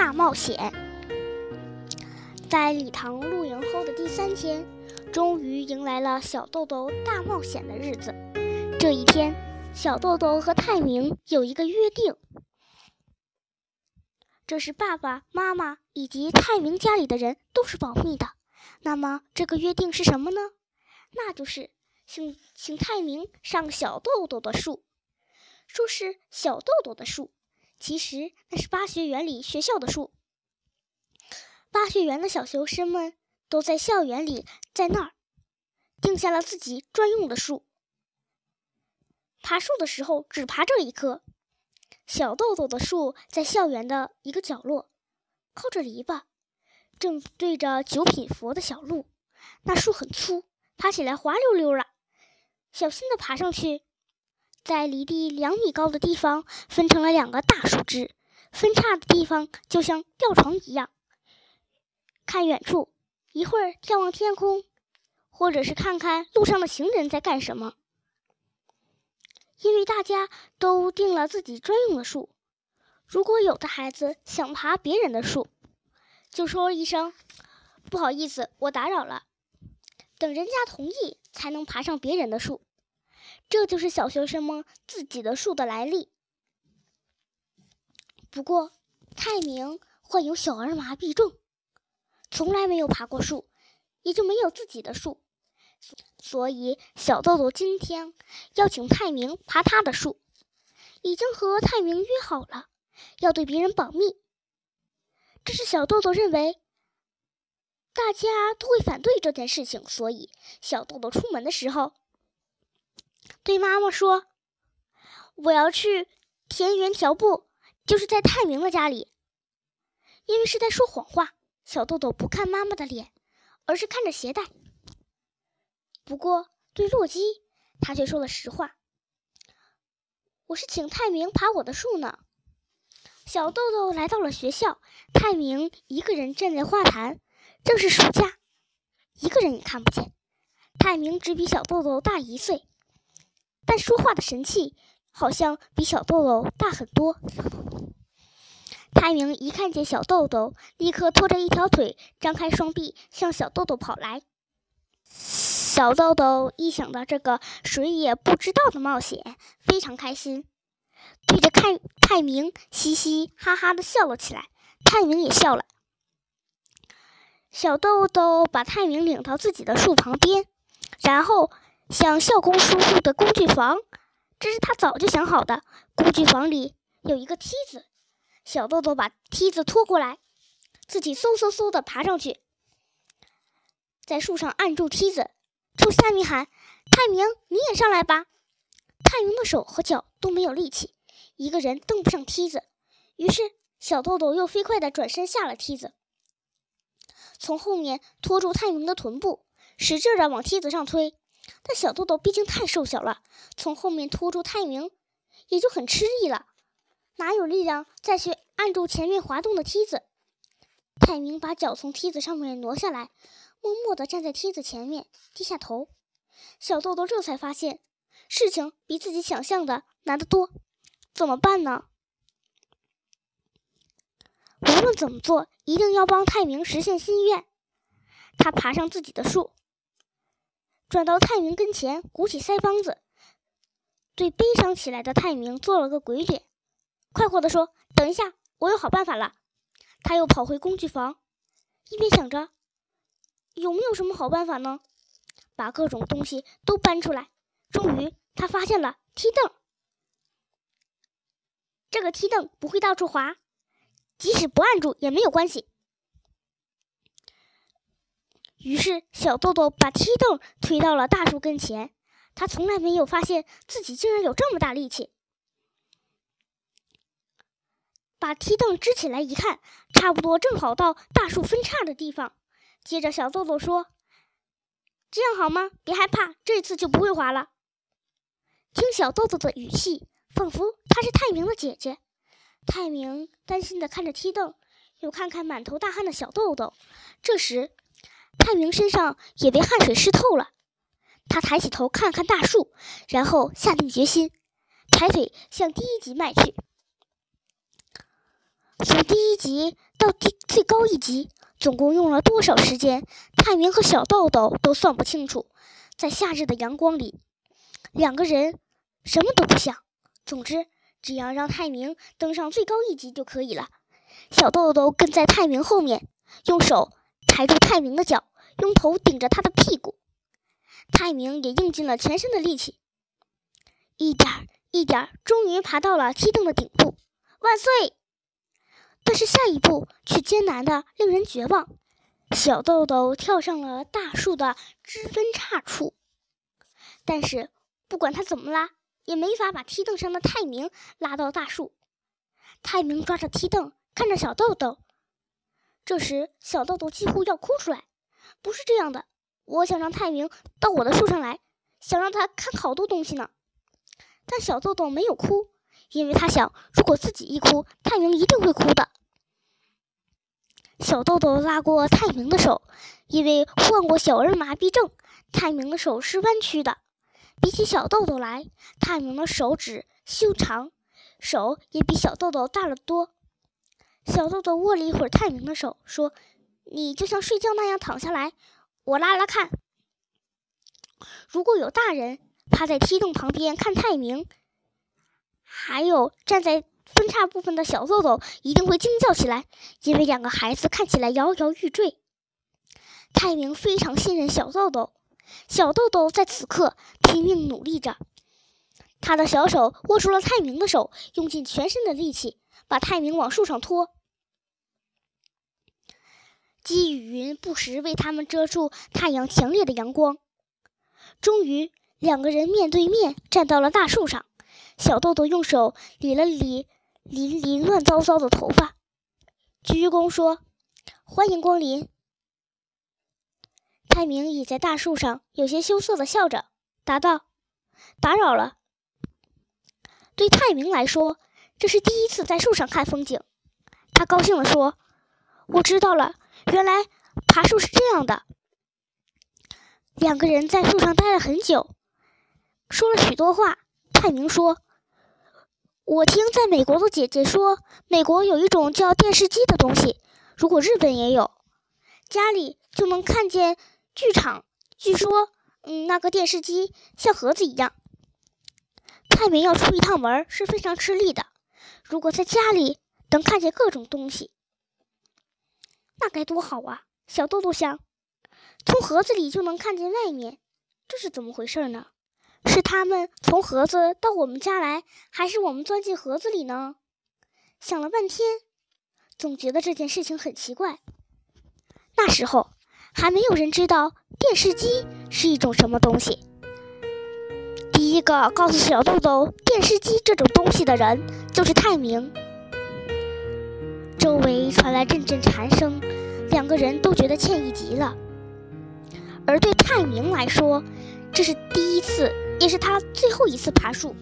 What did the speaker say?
大冒险。在礼堂露营后的第三天，终于迎来了小豆豆大冒险的日子。这一天，小豆豆和泰明有一个约定，这是爸爸妈妈以及泰明家里的人都是保密的。那么，这个约定是什么呢？那就是请请泰明上小豆豆的树。说是小豆豆的树，其实那是巴学园里学校的树。巴学园的小学生们都在校园里，在那儿定下了自己专用的树。爬树的时候只爬这一棵。小豆豆的树在校园的一个角落，靠着篱笆，正对着九品佛的小路。那树很粗，爬起来滑溜溜的，小心的爬上去。在离地两米高的地方，分成了两个大树枝，分叉的地方就像吊床一样。看远处，一会儿眺望天空，或者是看看路上的行人在干什么。因为大家都定了自己专用的树，如果有的孩子想爬别人的树，就说一声“不好意思，我打扰了”，等人家同意才能爬上别人的树。这就是小学生们自己的树的来历。不过，泰明患有小儿麻痹症，从来没有爬过树，也就没有自己的树。所以，小豆豆今天邀请泰明爬他的树，已经和泰明约好了，要对别人保密。这是小豆豆认为大家都会反对这件事情，所以小豆豆出门的时候。对妈妈说：“我要去田园调布，就是在泰明的家里。”因为是在说谎话，小豆豆不看妈妈的脸，而是看着鞋带。不过对洛基，他却说了实话：“我是请泰明爬我的树呢。”小豆豆来到了学校，泰明一个人站在花坛，正是暑假，一个人也看不见。泰明只比小豆豆大一岁。但说话的神气好像比小豆豆大很多。泰明一看见小豆豆，立刻拖着一条腿，张开双臂向小豆豆跑来。小豆豆一想到这个谁也不知道的冒险，非常开心，对着泰泰明嘻嘻哈哈的笑了起来。泰明也笑了。小豆豆把泰明领到自己的树旁边，然后。向校工叔叔的工具房，这是他早就想好的。工具房里有一个梯子，小豆豆把梯子拖过来，自己嗖嗖嗖的爬上去，在树上按住梯子，冲下面喊：“泰明，你也上来吧！”泰明的手和脚都没有力气，一个人登不上梯子。于是小豆豆又飞快地转身下了梯子，从后面拖住泰明的臀部，使劲地往梯子上推。但小豆豆毕竟太瘦小了，从后面拖住泰明也就很吃力了，哪有力量再去按住前面滑动的梯子？泰明把脚从梯子上面挪下来，默默地站在梯子前面，低下头。小豆豆这才发现，事情比自己想象的难得多。怎么办呢？无论怎么做，一定要帮泰明实现心愿。他爬上自己的树。转到泰明跟前，鼓起腮帮子，对悲伤起来的泰明做了个鬼脸，快活地说：“等一下，我有好办法了。”他又跑回工具房，一边想着有没有什么好办法呢，把各种东西都搬出来。终于，他发现了梯凳。这个梯凳不会到处滑，即使不按住也没有关系。于是，小豆豆把梯凳推到了大树跟前。他从来没有发现自己竟然有这么大力气。把梯凳支起来一看，差不多正好到大树分叉的地方。接着，小豆豆说：“这样好吗？别害怕，这次就不会滑了。”听小豆豆的语气，仿佛她是泰明的姐姐。泰明担心地看着梯凳，又看看满头大汗的小豆豆。这时，泰明身上也被汗水湿透了，他抬起头看看大树，然后下定决心，抬腿向第一级迈去。从第一级到第最高一级，总共用了多少时间？泰明和小豆豆都算不清楚。在夏日的阳光里，两个人什么都不想。总之，只要让泰明登上最高一级就可以了。小豆豆跟在泰明后面，用手抬住泰明的脚，用头顶着他的屁股。泰明也用尽了全身的力气，一点儿一点儿，终于爬到了梯凳的顶部。万岁！但是下一步却艰难的令人绝望。小豆豆跳上了大树的枝分叉处，但是不管他怎么拉，也没法把梯凳上的泰明拉到大树。泰明抓着梯凳，看着小豆豆。这时，小豆豆几乎要哭出来。不是这样的，我想让泰明到我的树上来，想让他看好多东西呢。但小豆豆没有哭，因为他想，如果自己一哭，泰明一定会哭的。小豆豆拉过泰明的手，因为患过小儿麻痹症，泰明的手是弯曲的。比起小豆豆来，泰明的手指修长，手也比小豆豆大了多。小豆豆握了一会儿泰明的手，说：“你就像睡觉那样躺下来，我拉拉看。如果有大人趴在梯洞旁边看泰明，还有站在……”分叉部分的小豆豆一定会惊叫起来，因为两个孩子看起来摇摇欲坠。泰明非常信任小豆豆，小豆豆在此刻拼命努力着，他的小手握住了泰明的手，用尽全身的力气把泰明往树上拖。积雨云不时为他们遮住太阳强烈的阳光。终于，两个人面对面站到了大树上，小豆豆用手理了理。林林乱糟糟的头发，鞠躬说：“欢迎光临。”泰明倚在大树上，有些羞涩的笑着，答道：“打扰了。”对泰明来说，这是第一次在树上看风景。他高兴地说：“我知道了，原来爬树是这样的。”两个人在树上待了很久，说了许多话。泰明说。我听在美国的姐姐说，美国有一种叫电视机的东西，如果日本也有，家里就能看见剧场。据说，嗯，那个电视机像盒子一样。泰明要出一趟门是非常吃力的，如果在家里能看见各种东西，那该多好啊！小豆豆想，从盒子里就能看见外面，这是怎么回事呢？是他们从盒子到我们家来，还是我们钻进盒子里呢？想了半天，总觉得这件事情很奇怪。那时候还没有人知道电视机是一种什么东西。一个告诉小豆豆电视机这种东西的人就是泰明。周围传来阵阵蝉声，两个人都觉得歉意极了。而对泰明来说，这是第一次。也是他最后一次爬树。